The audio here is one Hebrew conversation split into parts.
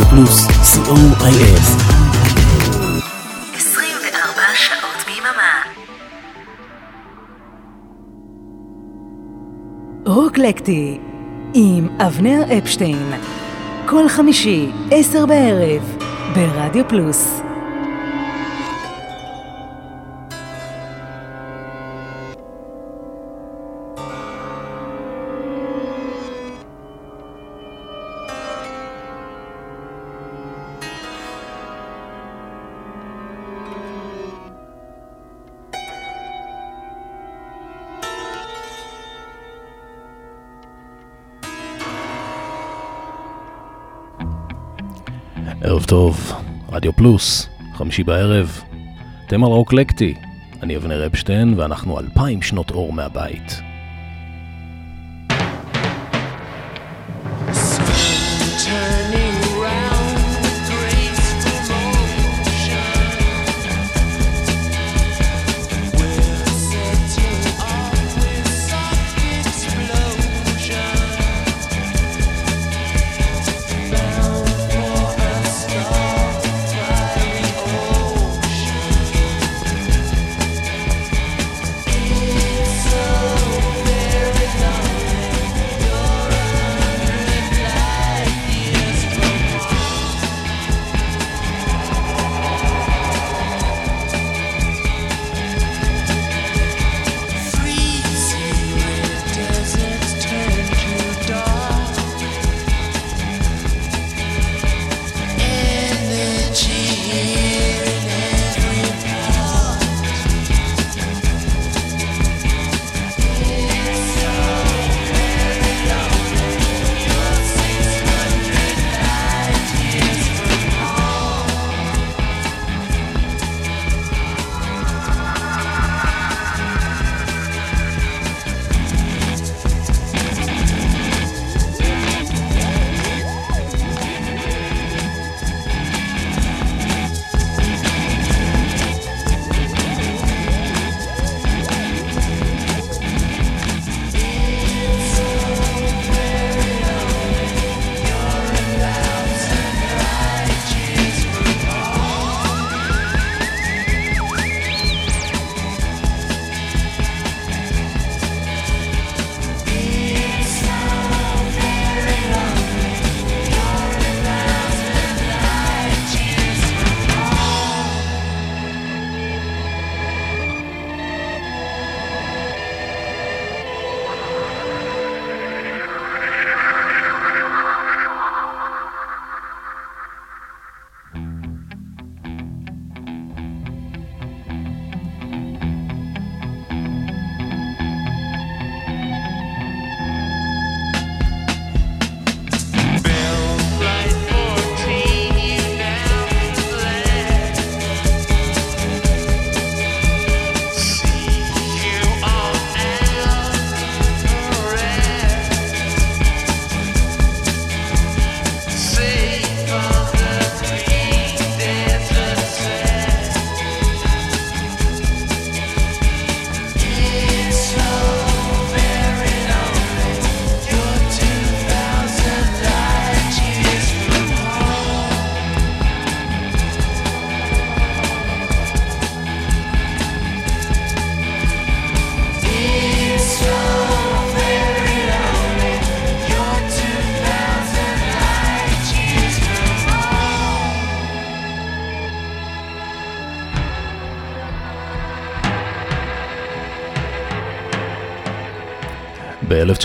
רדיו פלוס, co.il. 24 שעות ביממה. רוקלקטי עם אבנר אפשטיין. כל חמישי, עשר בערב, ברדיו פלוס. טוב, רדיו פלוס, חמישי בערב. אתם על רוקלקטי, אני אבנר אפשטיין ואנחנו אלפיים שנות אור מהבית.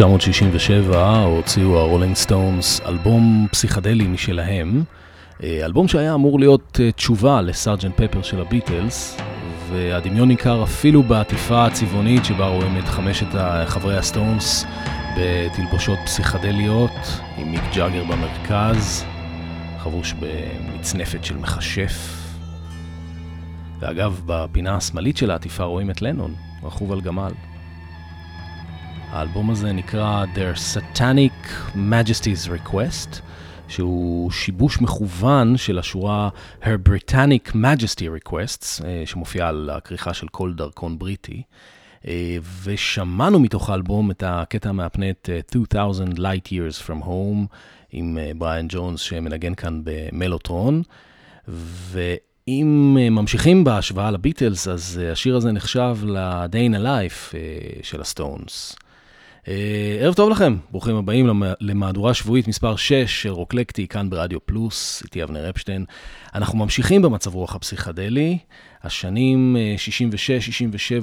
ב-1967 הוציאו הרולינג סטונס אלבום פסיכדלי משלהם, אה, אלבום שהיה אמור להיות אה, תשובה לסארג'נט פפר של הביטלס, והדמיון ניכר אפילו בעטיפה הצבעונית שבה רואים את חמשת חברי הסטונס בתלבושות פסיכדליות, עם מיק ג'אגר במרכז, חבוש במצנפת של מכשף. ואגב, בפינה השמאלית של העטיפה רואים את לנון, רכוב על גמל. האלבום הזה נקרא Their Satanic Majesty's Request, שהוא שיבוש מכוון של השורה Her Britannic Majesty Requests, אה, שמופיעה על הכריכה של כל דרכון בריטי. ושמענו מתוך האלבום את הקטע מהפנט 2000 Light Years From Home עם בריאן ג'ונס שמנגן כאן במלוטרון. ואם ממשיכים בהשוואה לביטלס, אז השיר הזה נחשב ל-Day in a Life של הסטונס. אה, ערב טוב לכם, ברוכים הבאים למהדורה שבועית מספר 6 של רוקלקטי, כאן ברדיו פלוס, איתי אבנר אפשטיין. אנחנו ממשיכים במצב רוח הפסיכדלי. השנים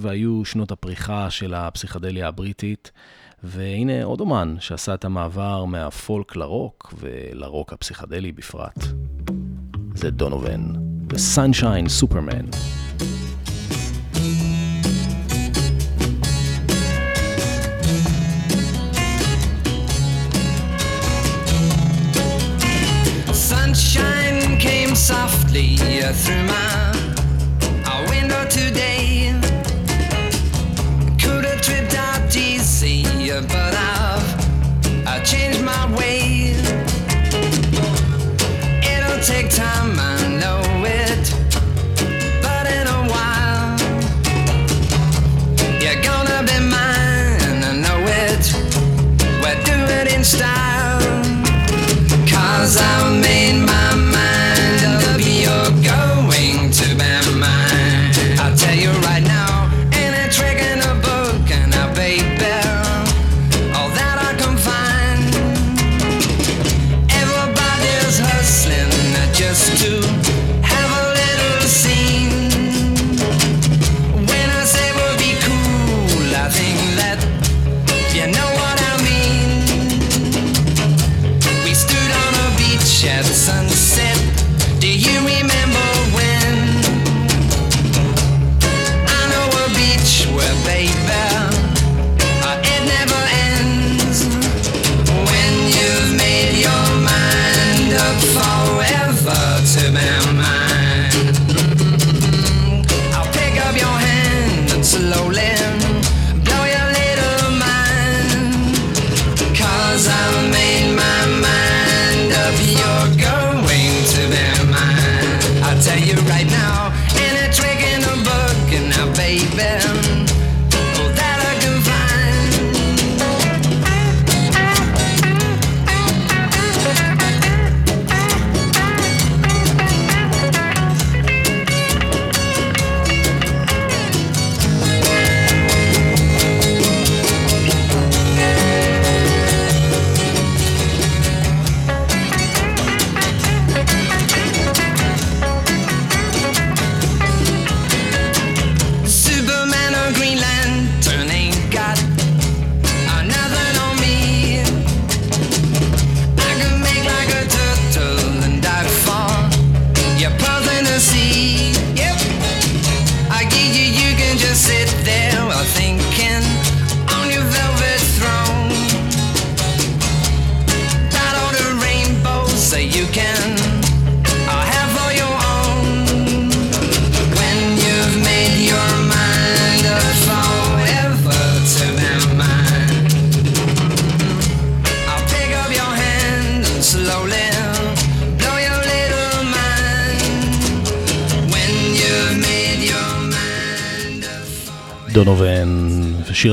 66-67 אה, היו שנות הפריחה של הפסיכדליה הבריטית, והנה עוד אומן שעשה את המעבר מהפולק לרוק, ולרוק הפסיכדלי בפרט. זה דונובן, ו-Sunshine Superman. Through my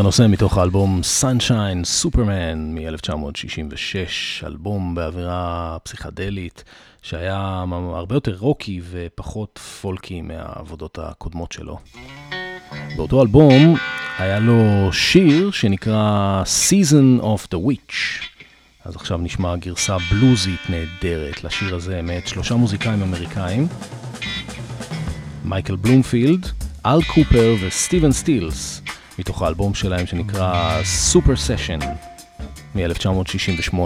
הנושא מתוך האלבום Sunshine Superman מ-1966, אלבום באווירה פסיכדלית, שהיה הרבה יותר רוקי ופחות פולקי מהעבודות הקודמות שלו. באותו אלבום היה לו שיר שנקרא Season of the Witch. אז עכשיו נשמע גרסה בלוזית נהדרת לשיר הזה מאת שלושה מוזיקאים אמריקאים, מייקל בלומפילד, אל קופר וסטיבן סטילס, מתוך האלבום שלהם שנקרא סופר סשן מ-1968.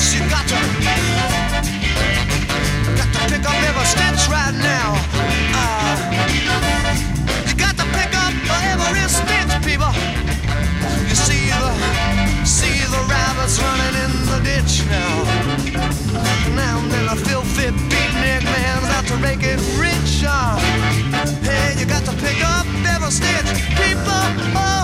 Yes, you got to, got to pick up every stitch right now. Uh, you got to pick up every stitch, people. You see the, see the rabbits running in the ditch now. Now then a filthy beatnik man's out to make it richer. Hey, you got to pick up every stitch, people. Oh,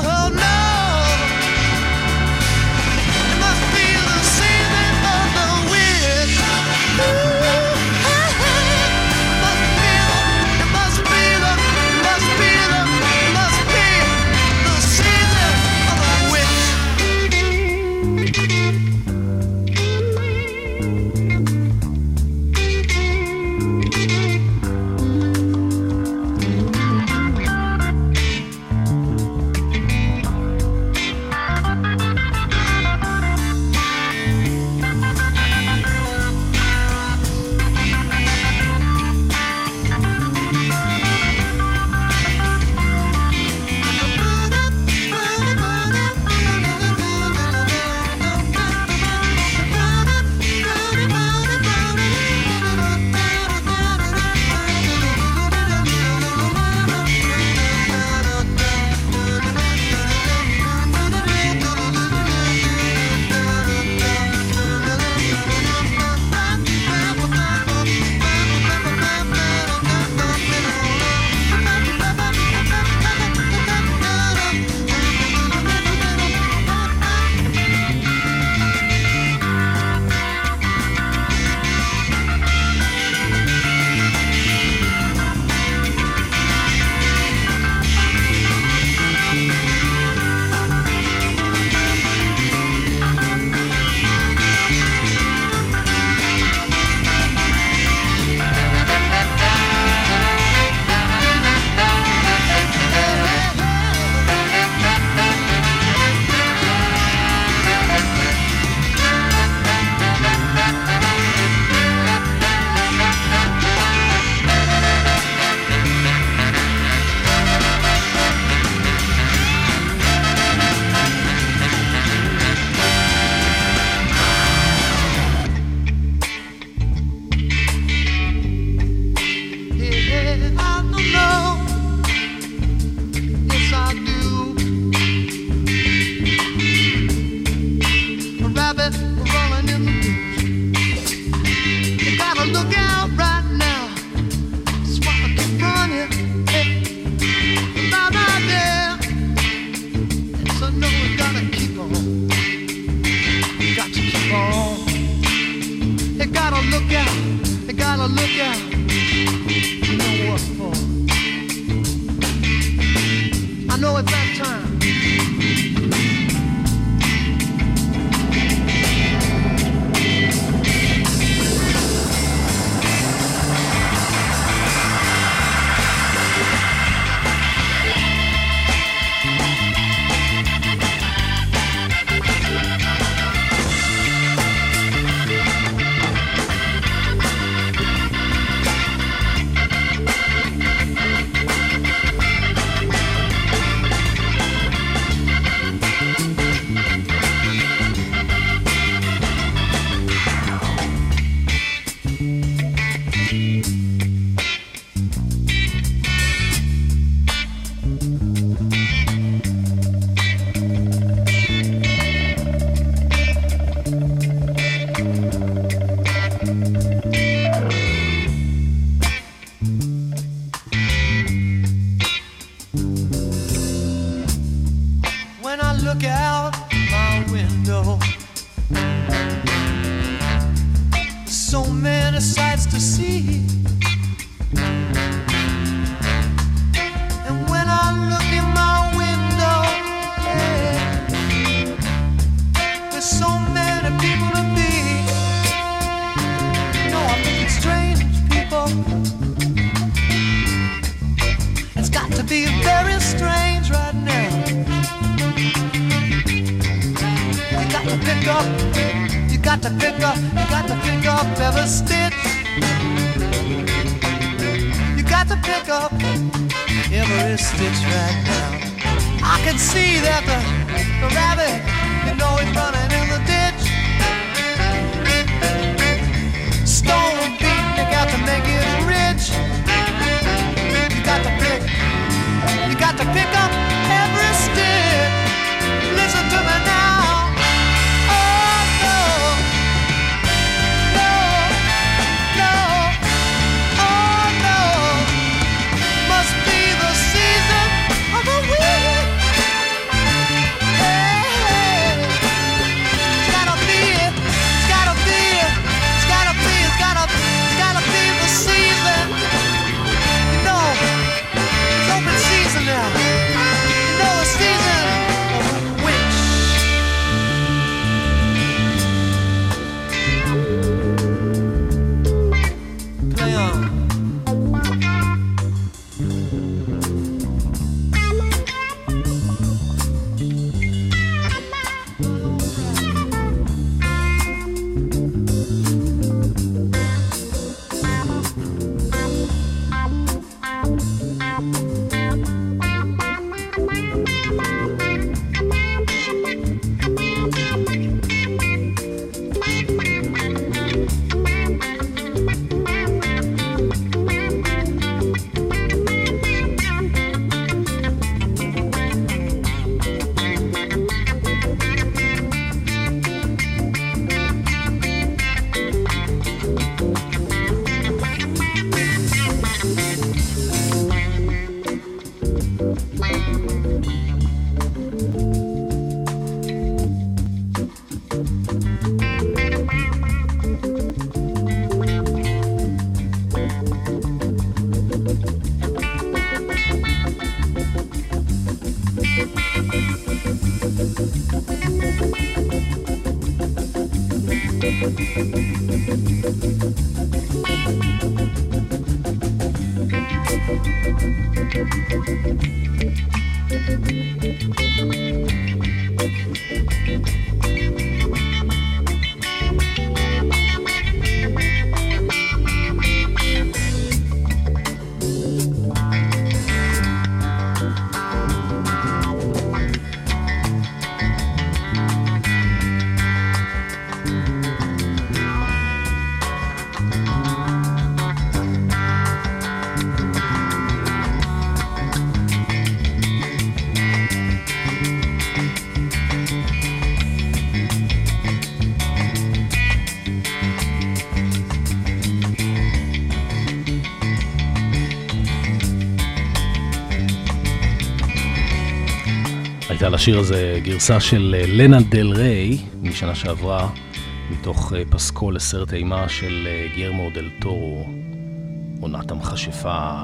לשיר הזה גרסה של אה, לנה דל ריי משנה שעברה, מתוך אה, פסקול לסרט אימה של אה, גיירמו דל טורו, עונת המכשפה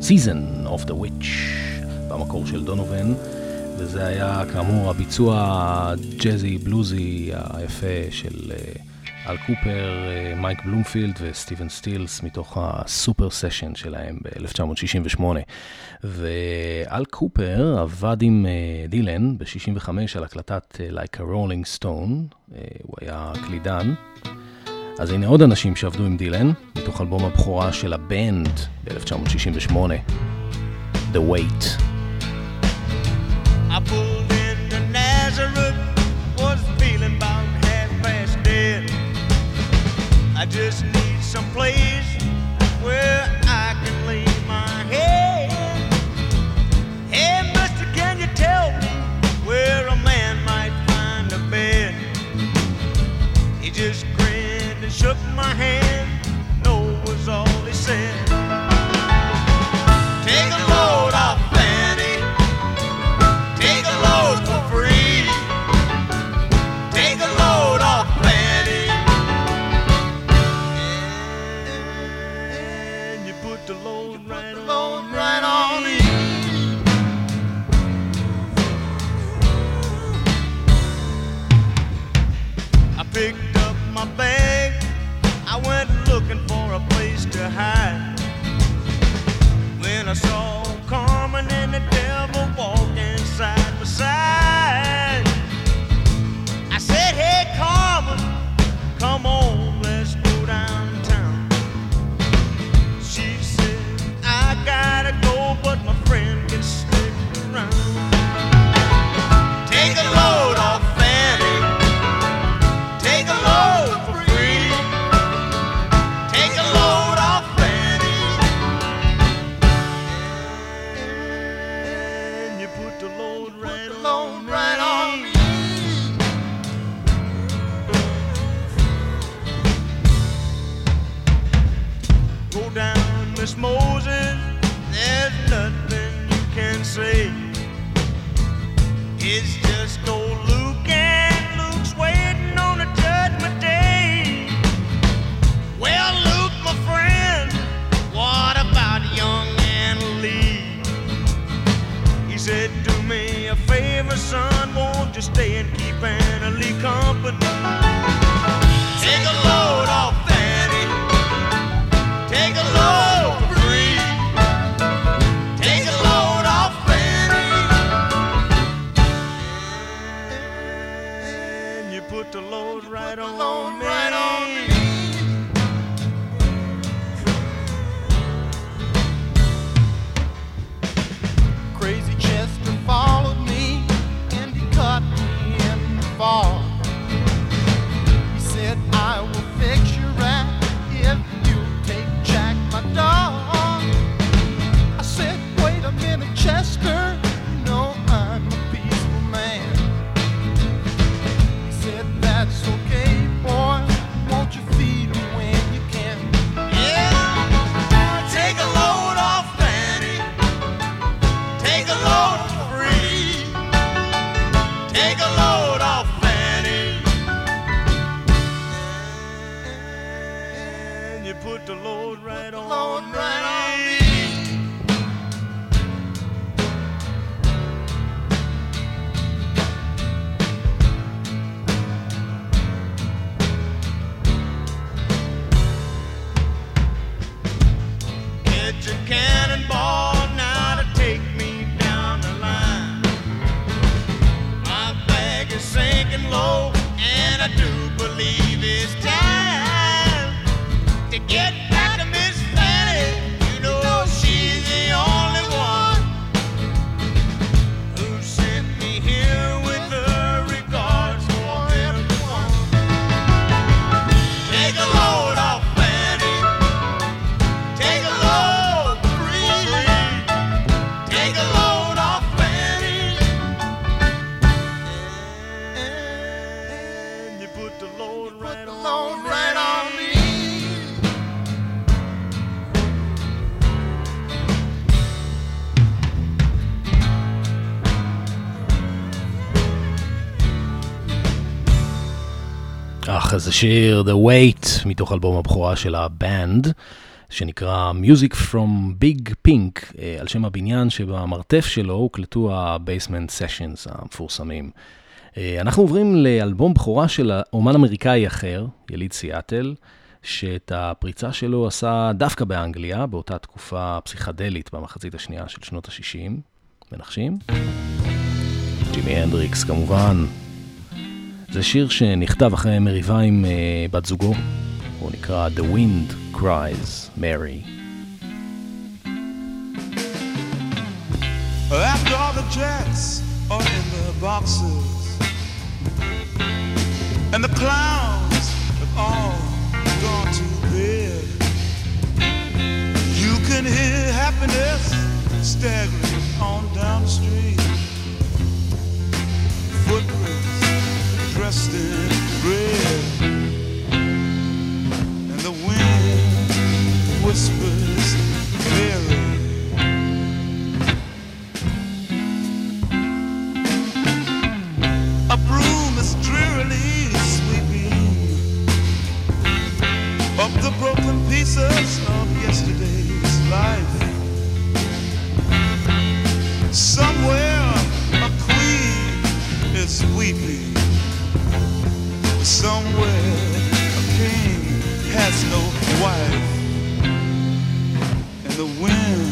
Season of the Witch, במקור של דונובן, וזה היה כאמור הביצוע הג'אזי בלוזי היפה של... אל קופר, אה, מייק בלומפילד וסטיבן סטילס מתוך ה Super Session שלהם ב-1968. ואל קופר עבד עם אה, דילן ב-65 על הקלטת אה, Like a Rolling Stone, הוא היה קלידן. אז הנה עוד אנשים שעבדו עם דילן, מתוך אלבום הבכורה של הבנד ב-1968, The Wait. just אך איזה שיר, The Wait, מתוך אלבום הבכורה של הבנד, שנקרא Music From Big Pink, אה, על שם הבניין שבמרתף שלו הוקלטו ה-Basement Sessions המפורסמים. אה, אנחנו עוברים לאלבום בכורה של אומן אמריקאי אחר, יליד סיאטל, שאת הפריצה שלו עשה דווקא באנגליה, באותה תקופה פסיכדלית במחצית השנייה של שנות ה-60. מנחשים? ג'ימי הנדריקס כמובן. זה שיר שנכתב אחרי מריבה עם uh, בת זוגו, הוא נקרא The Wind Cries Mary. After all the jets are in the boxes And the clowns have all gone to bed You can hear happiness staggering on down the street Footprints dressed in red. And the wind whispers clearly. A broom is drearily sweeping up the broken pieces of yesterday's life. Somewhere a queen is weeping somewhere. A king has no wife. And the wind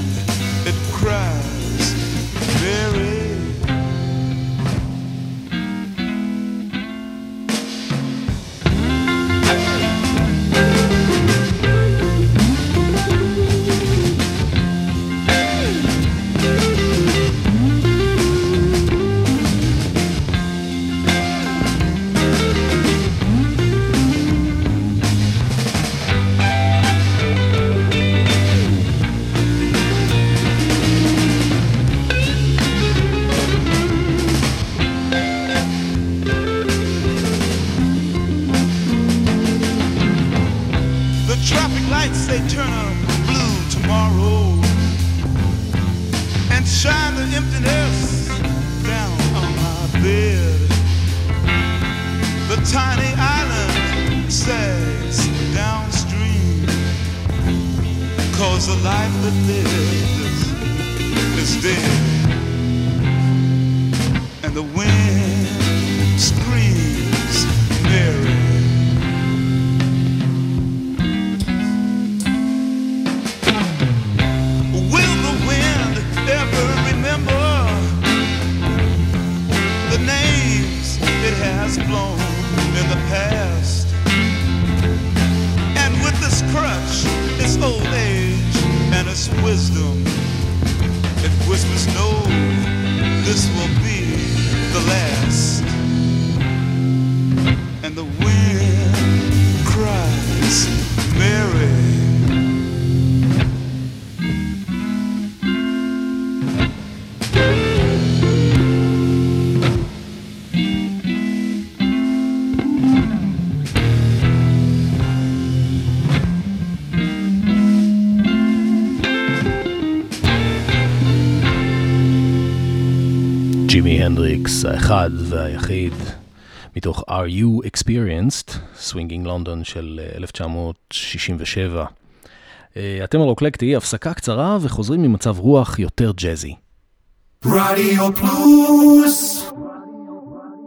הנדריקס, האחד והיחיד, מתוך Are You Experienced, Swinging London של אה, 1967. אה, אתם על אקלקטי, הפסקה קצרה וחוזרים ממצב רוח יותר ג'אזי. רדיו פלוס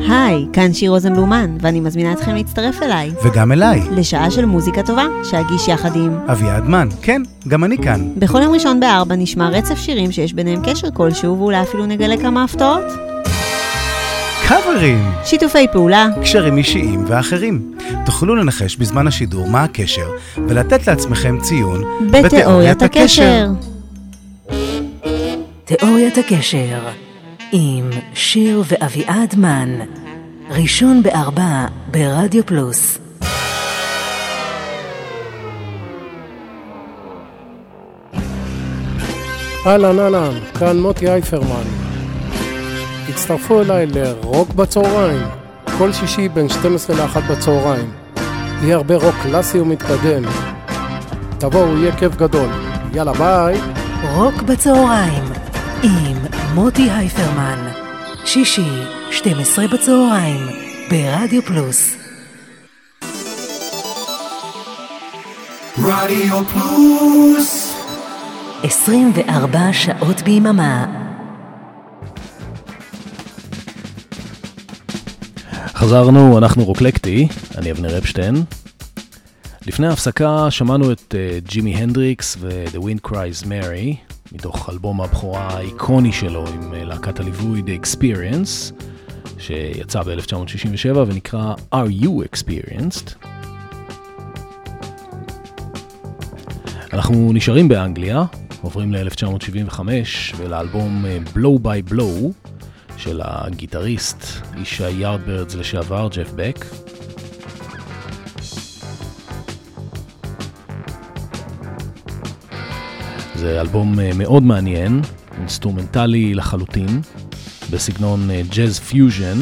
היי, כאן שיר רוזנבלומן, ואני מזמינה אתכם להצטרף אליי. וגם אליי, לשעה של מוזיקה טובה, שאגיש יחד עם... אביעד מן, כן, גם אני כאן. בכל יום ראשון בארבע נשמע רצף שירים שיש ביניהם קשר כלשהו, ואולי אפילו נגלה כמה הפתעות. קאברים! שיתופי פעולה, קשרים אישיים ואחרים. תוכלו לנחש בזמן השידור מה הקשר, ולתת לעצמכם ציון בתיאוריית הקשר. תיאוריית הקשר עם שיר ואביעד מן. ראשון בארבע ברדיו פלוס. אהלן אהלן, כאן מוטי אייפרמן. הצטרפו אליי לרוק בצהריים, כל שישי בין 12 ל-1 בצהריים. יהיה הרבה רוק קלאסי ומתקדם. תבואו, יהיה כיף גדול. יאללה ביי. רוק בצהריים עם מוטי הייפרמן. שישי, 12 בצהריים, ברדיו פלוס. רדיו פלוס 24 שעות ביממה. חזרנו, אנחנו רוקלקטי, אני אבנר אפשטיין. לפני ההפסקה שמענו את uh, ג'ימי הנדריקס ו-The Wind Cries Mary, מתוך אלבום הבכורה האיקוני שלו עם uh, להקת הליווי The Experience, שיצא ב-1967 ונקרא Are You Experienced? אנחנו נשארים באנגליה, עוברים ל-1975 ולאלבום אה, Blow by Blow של הגיטריסט, איש היארדברדס לשעבר, ג'ף בק. זה אלבום אה, מאוד מעניין, אינסטרומנטלי לחלוטין, בסגנון ג'אז פיוז'ן.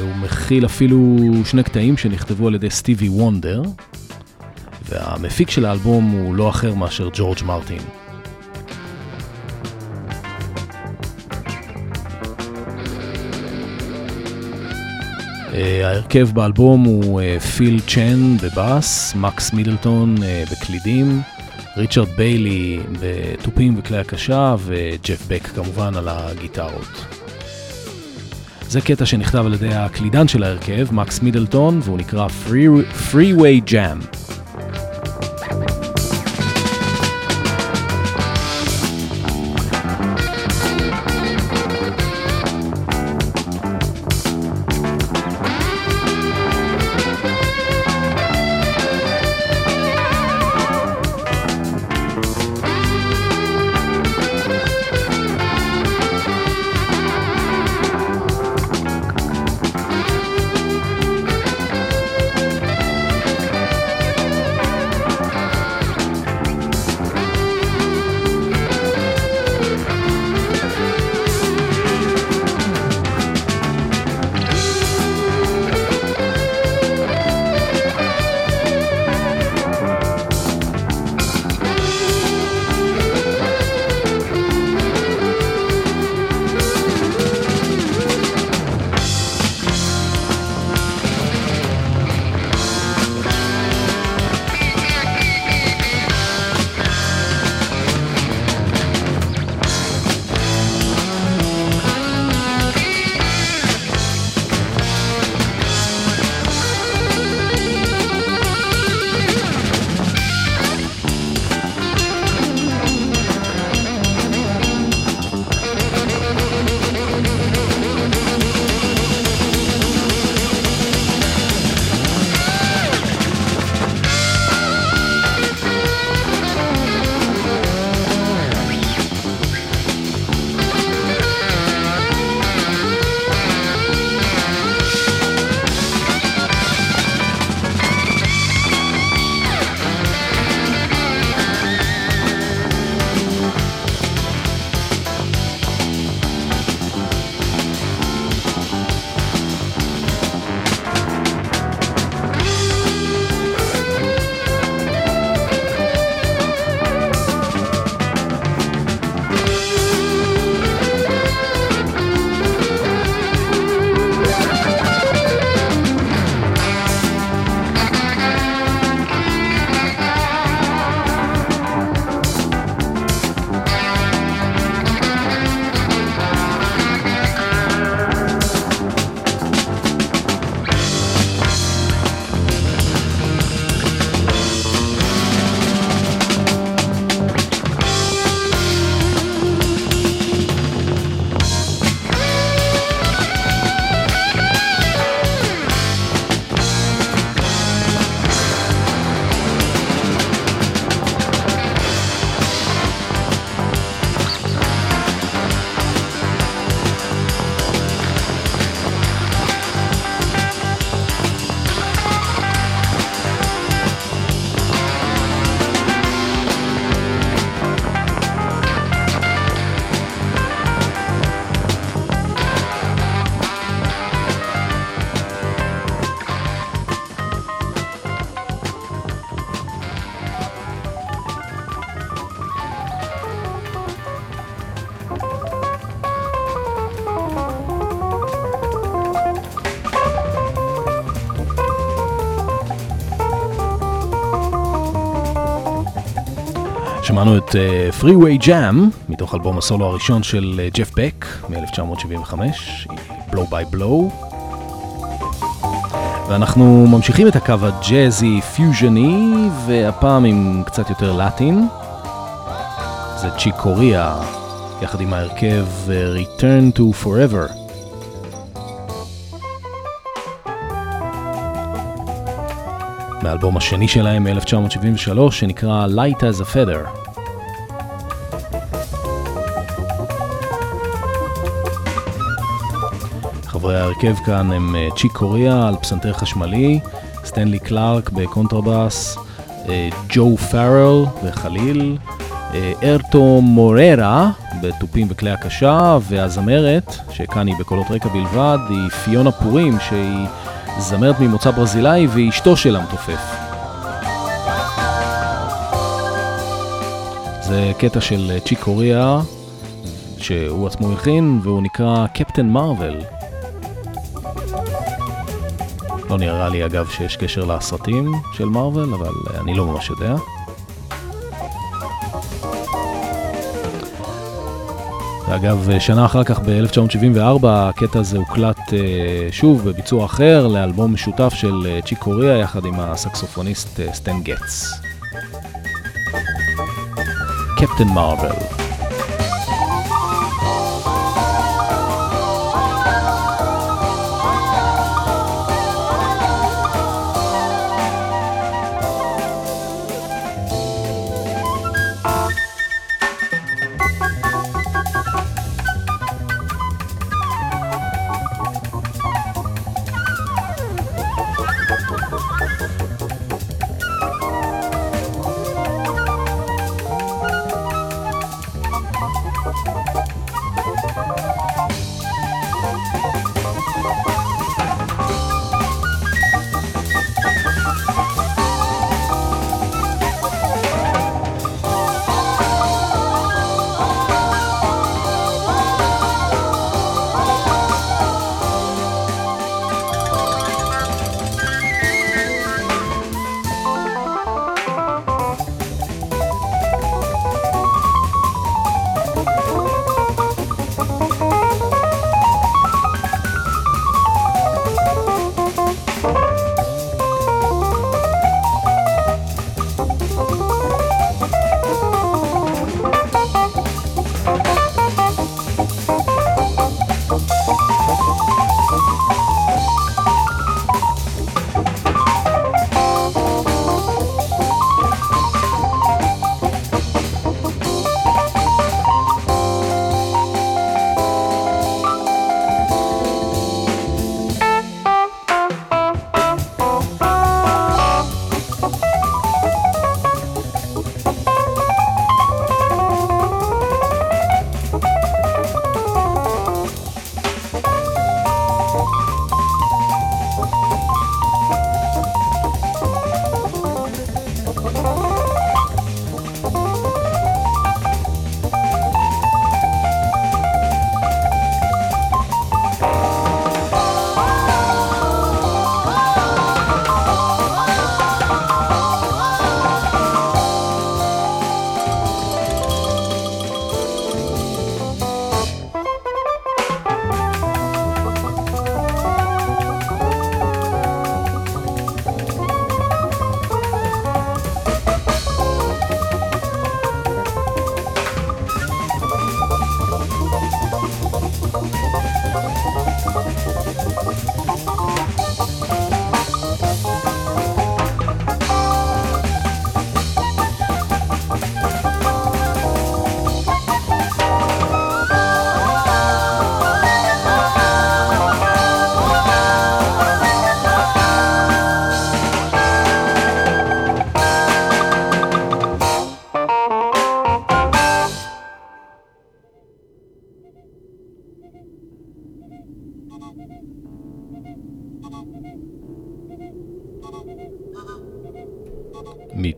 הוא מכיל אפילו שני קטעים שנכתבו על ידי סטיבי וונדר, והמפיק של האלבום הוא לא אחר מאשר ג'ורג' מרטין. אה, ההרכב באלבום הוא אה, פיל צ'ן בבאס, מקס מידלטון אה, בקלידים, ריצ'רד ביילי בתופים וכלי הקשה וג'ף בק כמובן על הגיטרות. זה קטע שנכתב על ידי הקלידן של ההרכב, מקס מידלטון, והוא נקרא Free- Freeway Jam. שמענו את uh, Freeway Jam, מתוך אלבום הסולו הראשון של uh, ג'ף בק מ-1975, Blow by Blow. ואנחנו ממשיכים את הקו הג'אזי פיוז'ני, והפעם עם קצת יותר לטין. זה צ'יק קוריאה, יחד עם ההרכב Return to Forever. מהאלבום השני שלהם מ-1973 שנקרא Light as a Feather. חברי ההרכב כאן הם אה, צ'יק קוריאה על פסנתר חשמלי, סטנלי קלארק בקונטרבאס, אה, ג'ו פארל בחליל, אה, איירטו מוריירה בתופים וכלי הקשה, והזמרת, שכאן היא בקולות רקע בלבד, היא פלורה פורים, שהיא זמרת ממוצא ברזילאי והיא אשתו של המתופף. זה קטע של צ'יק קוריאה, שהוא עצמו הכין, והוא נקרא קפטן מרוויל. לא נראה לי אגב שיש קשר לסרטים של מארוול, אבל אני לא ממש יודע. ואגב, שנה אחר כך, ב-1974, הקטע הזה הוקלט uh, שוב בביצוע אחר לאלבום משותף של צ'יק קוריאה יחד עם הסקסופוניסט סטן גטס. קפטן מרוויל.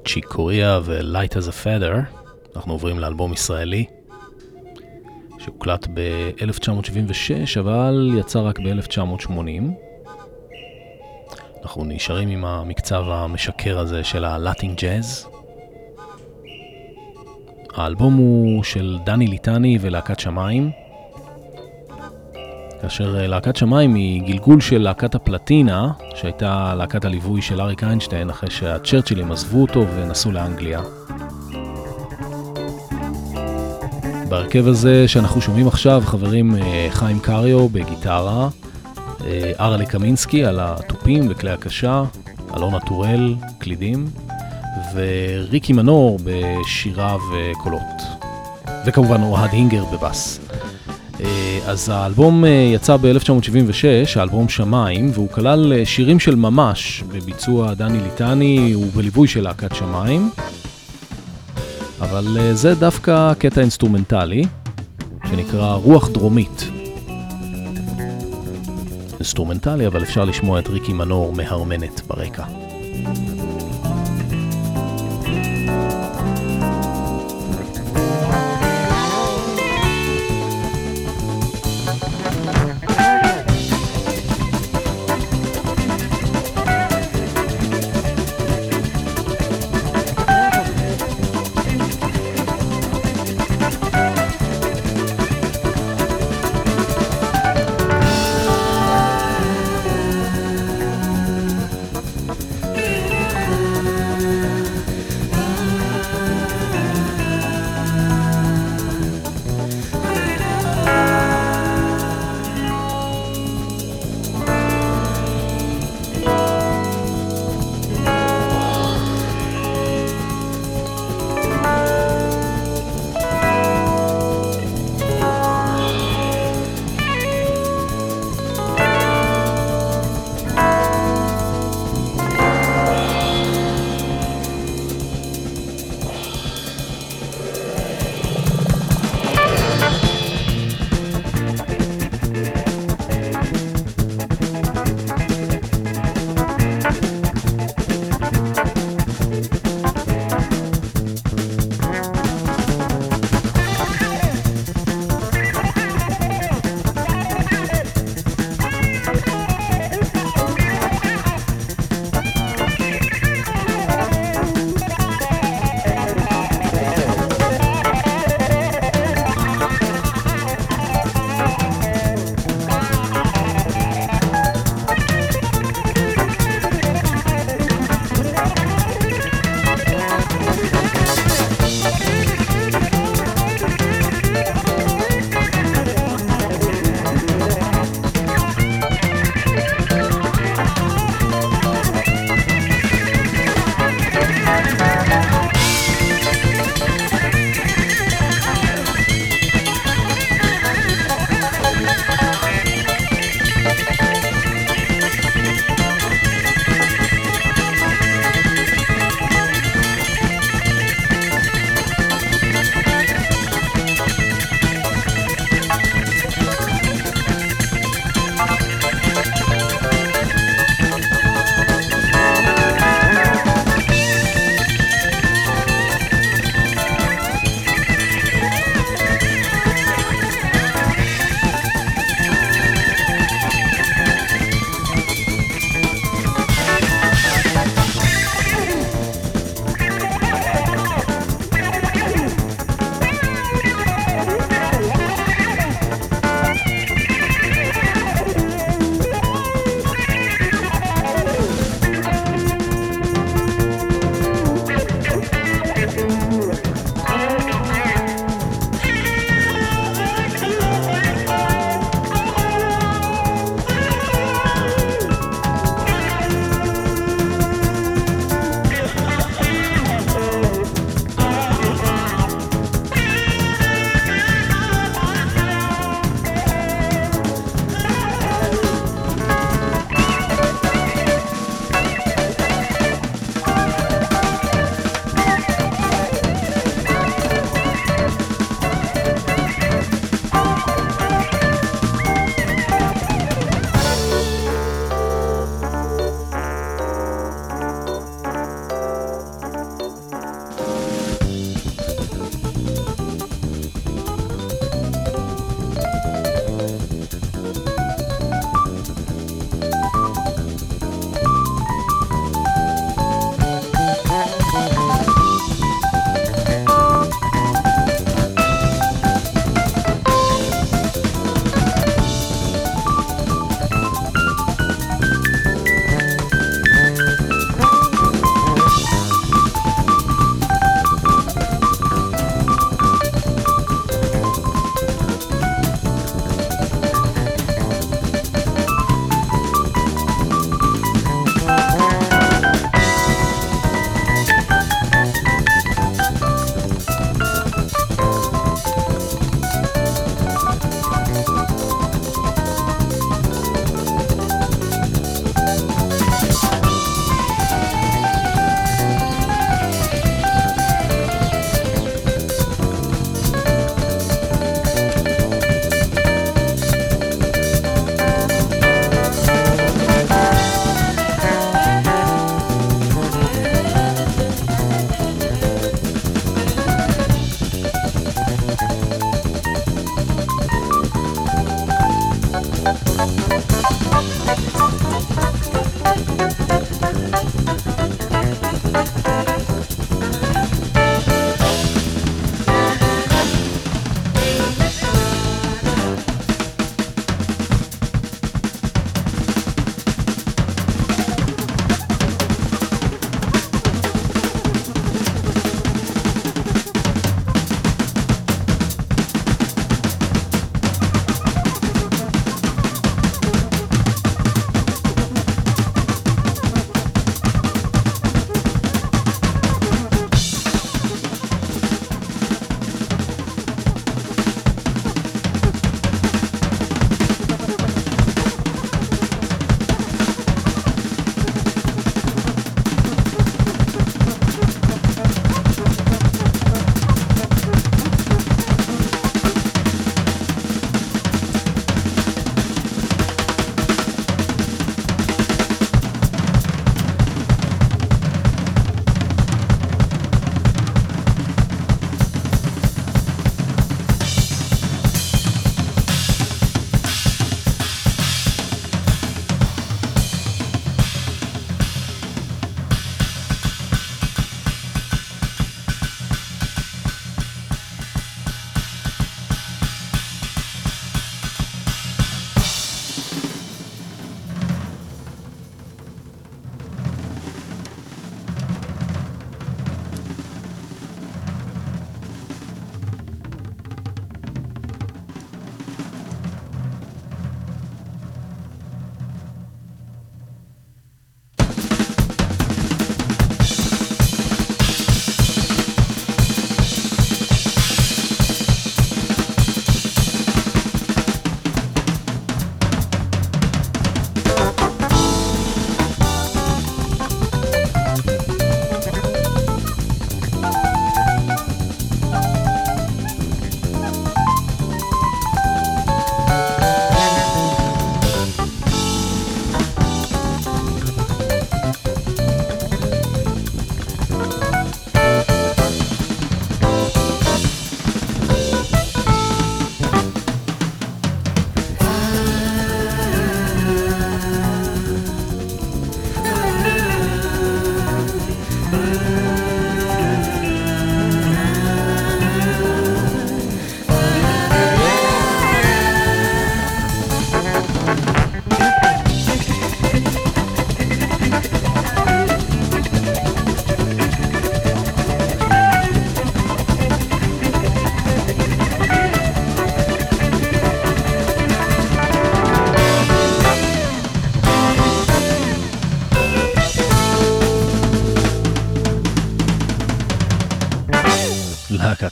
צ'יקוריה ו-Light as a Feather. אנחנו עוברים לאלבום ישראלי, שהוקלט ב-1976, אבל יצא רק ב-1980. אנחנו נשארים עם המקצב המשקר הזה של הלאטינג ג'אז. האלבום הוא של דני ליטני ולהקת שמיים, כאשר אה, להקת שמיים היא גלגול של להקת הפלטינה, שהייתה להקת הליווי של אריק איינשטיין אחרי שהצ'רצ'ילים עזבו אותו ונסעו לאנגליה. בהרכב הזה שאנחנו שומעים עכשיו חברים אה, חיים קריו בגיטרה, אה, ארלה קמינסקי על התופים וכלי הקשה, אלונה טורל, קלידים, וריקי מנור בשירה וקולות. וכמובן אוהד הינגר בבאס. אה, אז האלבום יצא ב-1976, האלבום שמיים, והוא כלל שירים של ממש בביצוע דני ליטני ובליווי של להקת שמיים. אבל זה דווקא קטע אינסטרומנטלי, שנקרא רוח דרומית. אינסטרומנטלי, אבל אפשר לשמוע את ריקי מנור מהמהמת ברקע.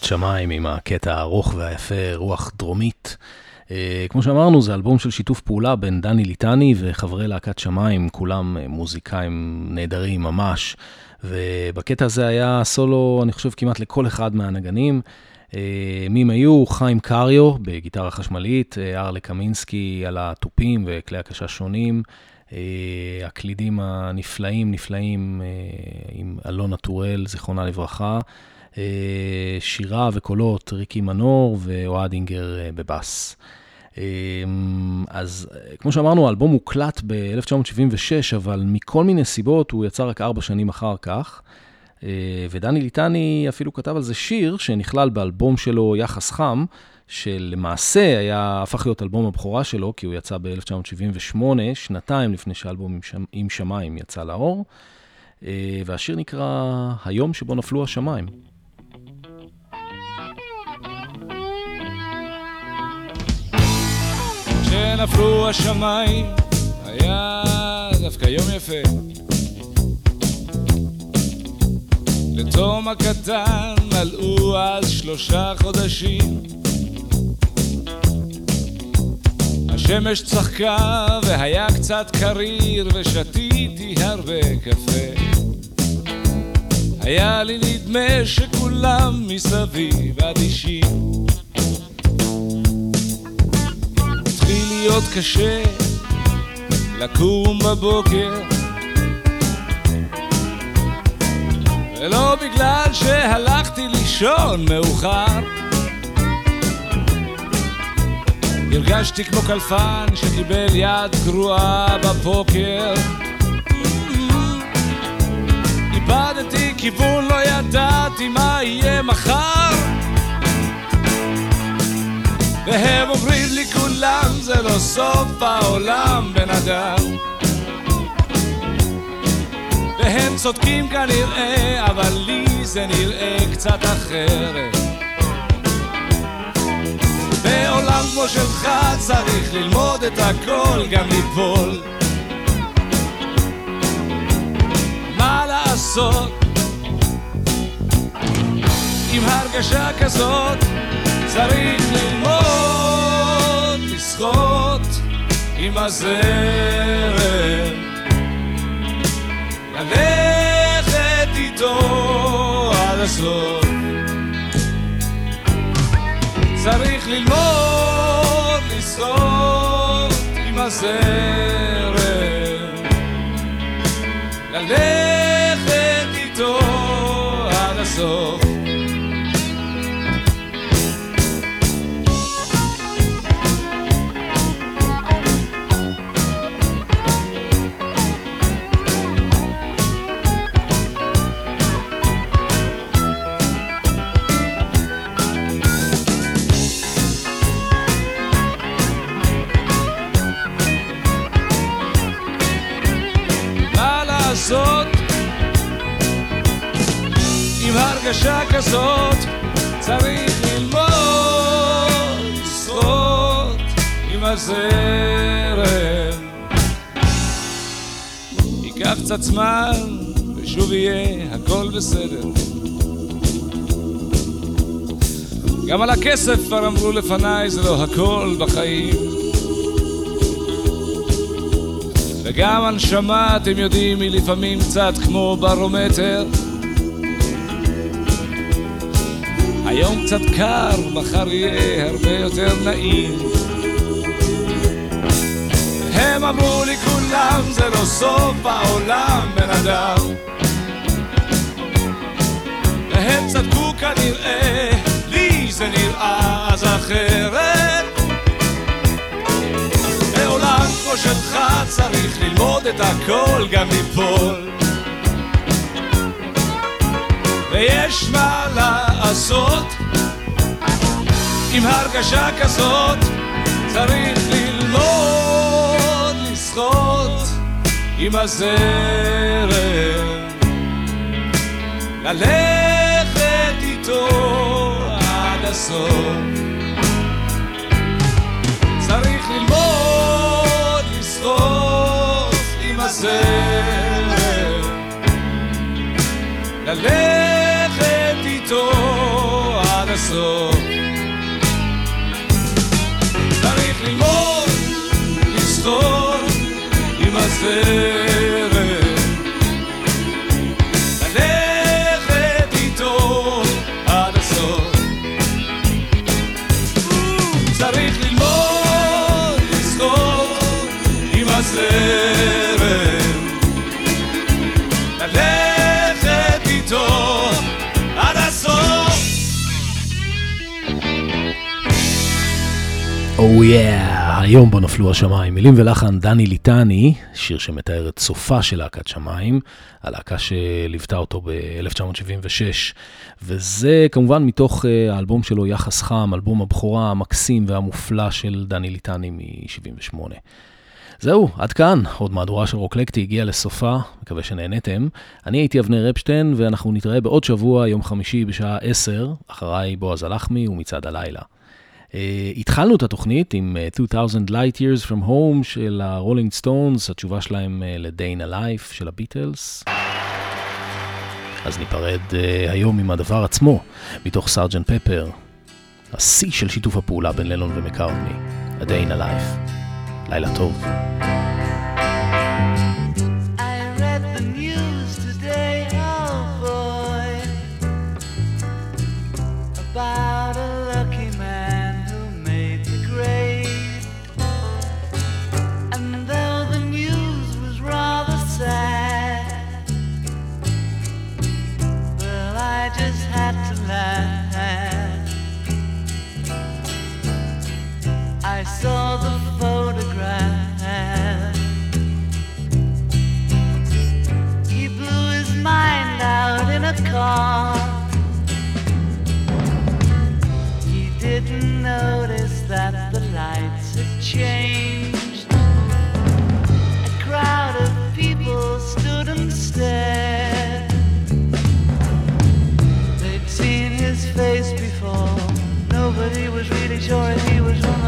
שמיים עם הקטע הארוך והיפה, רוח דרומית. Uh, כמו שאמרנו, זה אלבום של שיתוף פעולה בין דני ליטני וחברי להקת שמיים, כולם uh, מוזיקאים נהדרים ממש. ובקטע הזה היה סולו, אני חושב, כמעט לכל אחד מהנגנים. Uh, מי הם היו? חיים קריו בגיטרה חשמלית, ארלה קמינסקי על התופים וכלי הקשה שונים. הקלידים הנפלאים, נפלאים, עם אלונה טורל, זיכרונה לברכה. אה, שירה וקולות, ריקי מנור ואוהד אינגר אה, בבאס. אה, אז כמו שאמרנו, האלבום הוקלט ב-1976, אבל מכל מיני סיבות הוא יצא רק ארבע שנים אחר כך. ודני ליטני אפילו כתב על זה שיר שנכלל באלבום שלו יחס חם, שלמעשה היה, הפך להיות אלבום הבכורה שלו, כי הוא יצא ב-1978, שנתיים לפני שהאלבום עם, שמ, עם שמיים יצא לאור. והשיר נקרא היום שבו נפלו השמיים. כשנפלו השמיים. היה דווקא יום יפה. לתום הקטן מלאו אז שלושה חודשים. השמש צחקה והיה קצת קריר ושתיתי הרבה קפה. היה לי נדמה שכולם מסביב אדישים להיות קשה לקום בבוקר. ולא בגלל שהלכתי לישון מאוחר. הרגשתי כמו קלפן שקיבל יד גרועה בפוקר. איבדתי כיוון, לא ידעתי מה יהיה מחר והם אומרים לי כולם זה לא סוף העולם בן אדם והם צודקים כנראה אבל לי זה נראה קצת אחרת בעולם כמו שלך צריך ללמוד את הכל גם ליפול מה לעשות עם הרגשה כזאת צריך ללמוד לשחות עם הזרם. ללכת איתו עד הסוף. צריך ללמוד לשחות עם הזרם. ללכת איתו עד הסוף הרגשה כזאת צריך ללמוד לשחות עם הזרם. ייקח קצת זמן ושוב יהיה הכל בסדר. גם על הכסף כבר אמרו לפניי זה לא הכל בחיים. וגם הנשמה, אתם יודעים, היא לפעמים קצת כמו ברומטר. היום קצת קר, מחר יהיה הרבה יותר נעים. הם אמרו לי כולם, זה לא סוף העולם, בן אדם. והם צדקו כנראה, לי זה נראה אז אחרת. בעולם כמו שלך צריך ללמוד את הכל, גם ליפול. ויש מה לעשות. עם הרגשה כזאת, צריך ללמוד לשחות עם הזרם, ללכת איתו עד הסוף. צריך ללמוד לשחות עם הזרם, ללכת איתו הסוף. צריך ללמוד, לשחות עם yeah, היום בו נפלו השמיים. מילים ולחן דני ליטני, שיר שמתאר את סופה של להקת שמיים, הלהקה שליוותה אותו ב-1976. וזה כמובן מתוך uh, האלבום שלו יחס חם, אלבום הבכורה המקסים והמופלא של דני ליטני מ-78. זהו, עד כאן, עוד מהדורה של רוקלקטי הגיעה לסופה, מקווה שנהנתם. אני הייתי אבנר אפשטיין, ואנחנו נתראה בעוד שבוע, יום חמישי בשעה 10, אחריי בועז הלחמי ומצעד הלילה. אה, התחלנו את התוכנית עם אה, 2000 Light Years From Home של הרולינג סטונס, התשובה שלהם אה, a Life של הביטלס. אז ניפרד אה, היום עם הדבר עצמו, מתוך סארג'נט פפר, השיא של שיתוף הפעולה בין לנון ומקארטני, a Life. לילה טוב. A car. He didn't notice that the lights had changed. A crowd of people stood and stared. They'd seen his face before. Nobody was really sure he was from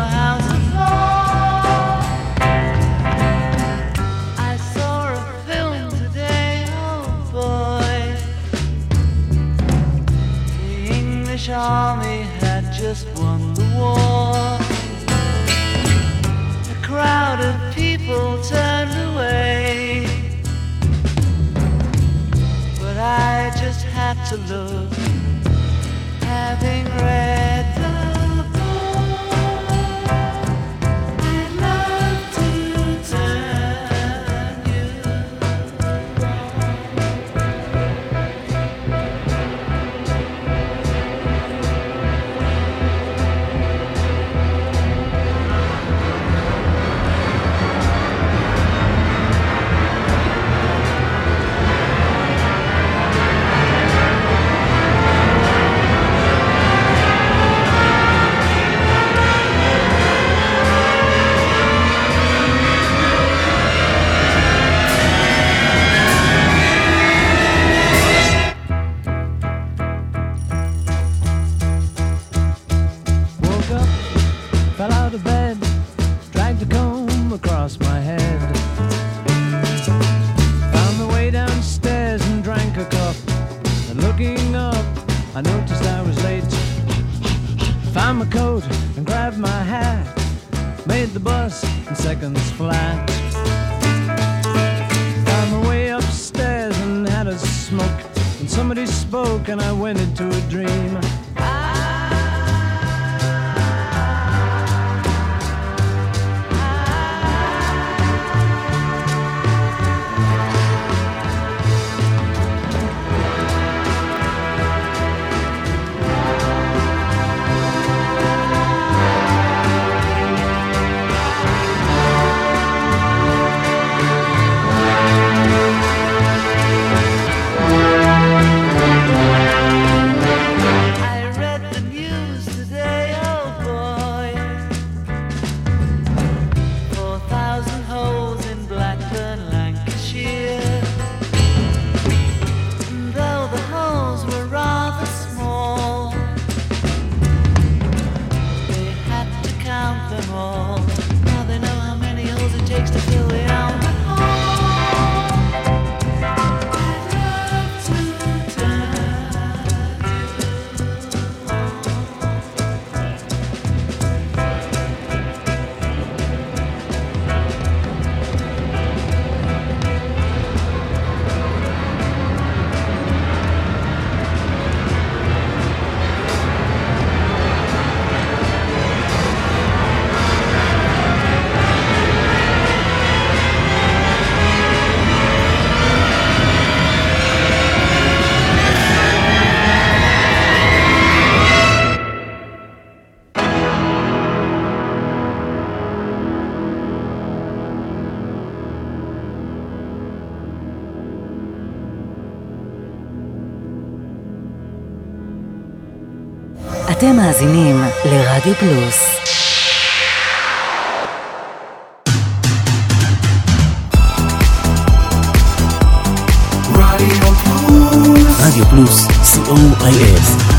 מאזינים לרדיו פלוס. רדיו פלוס, co.il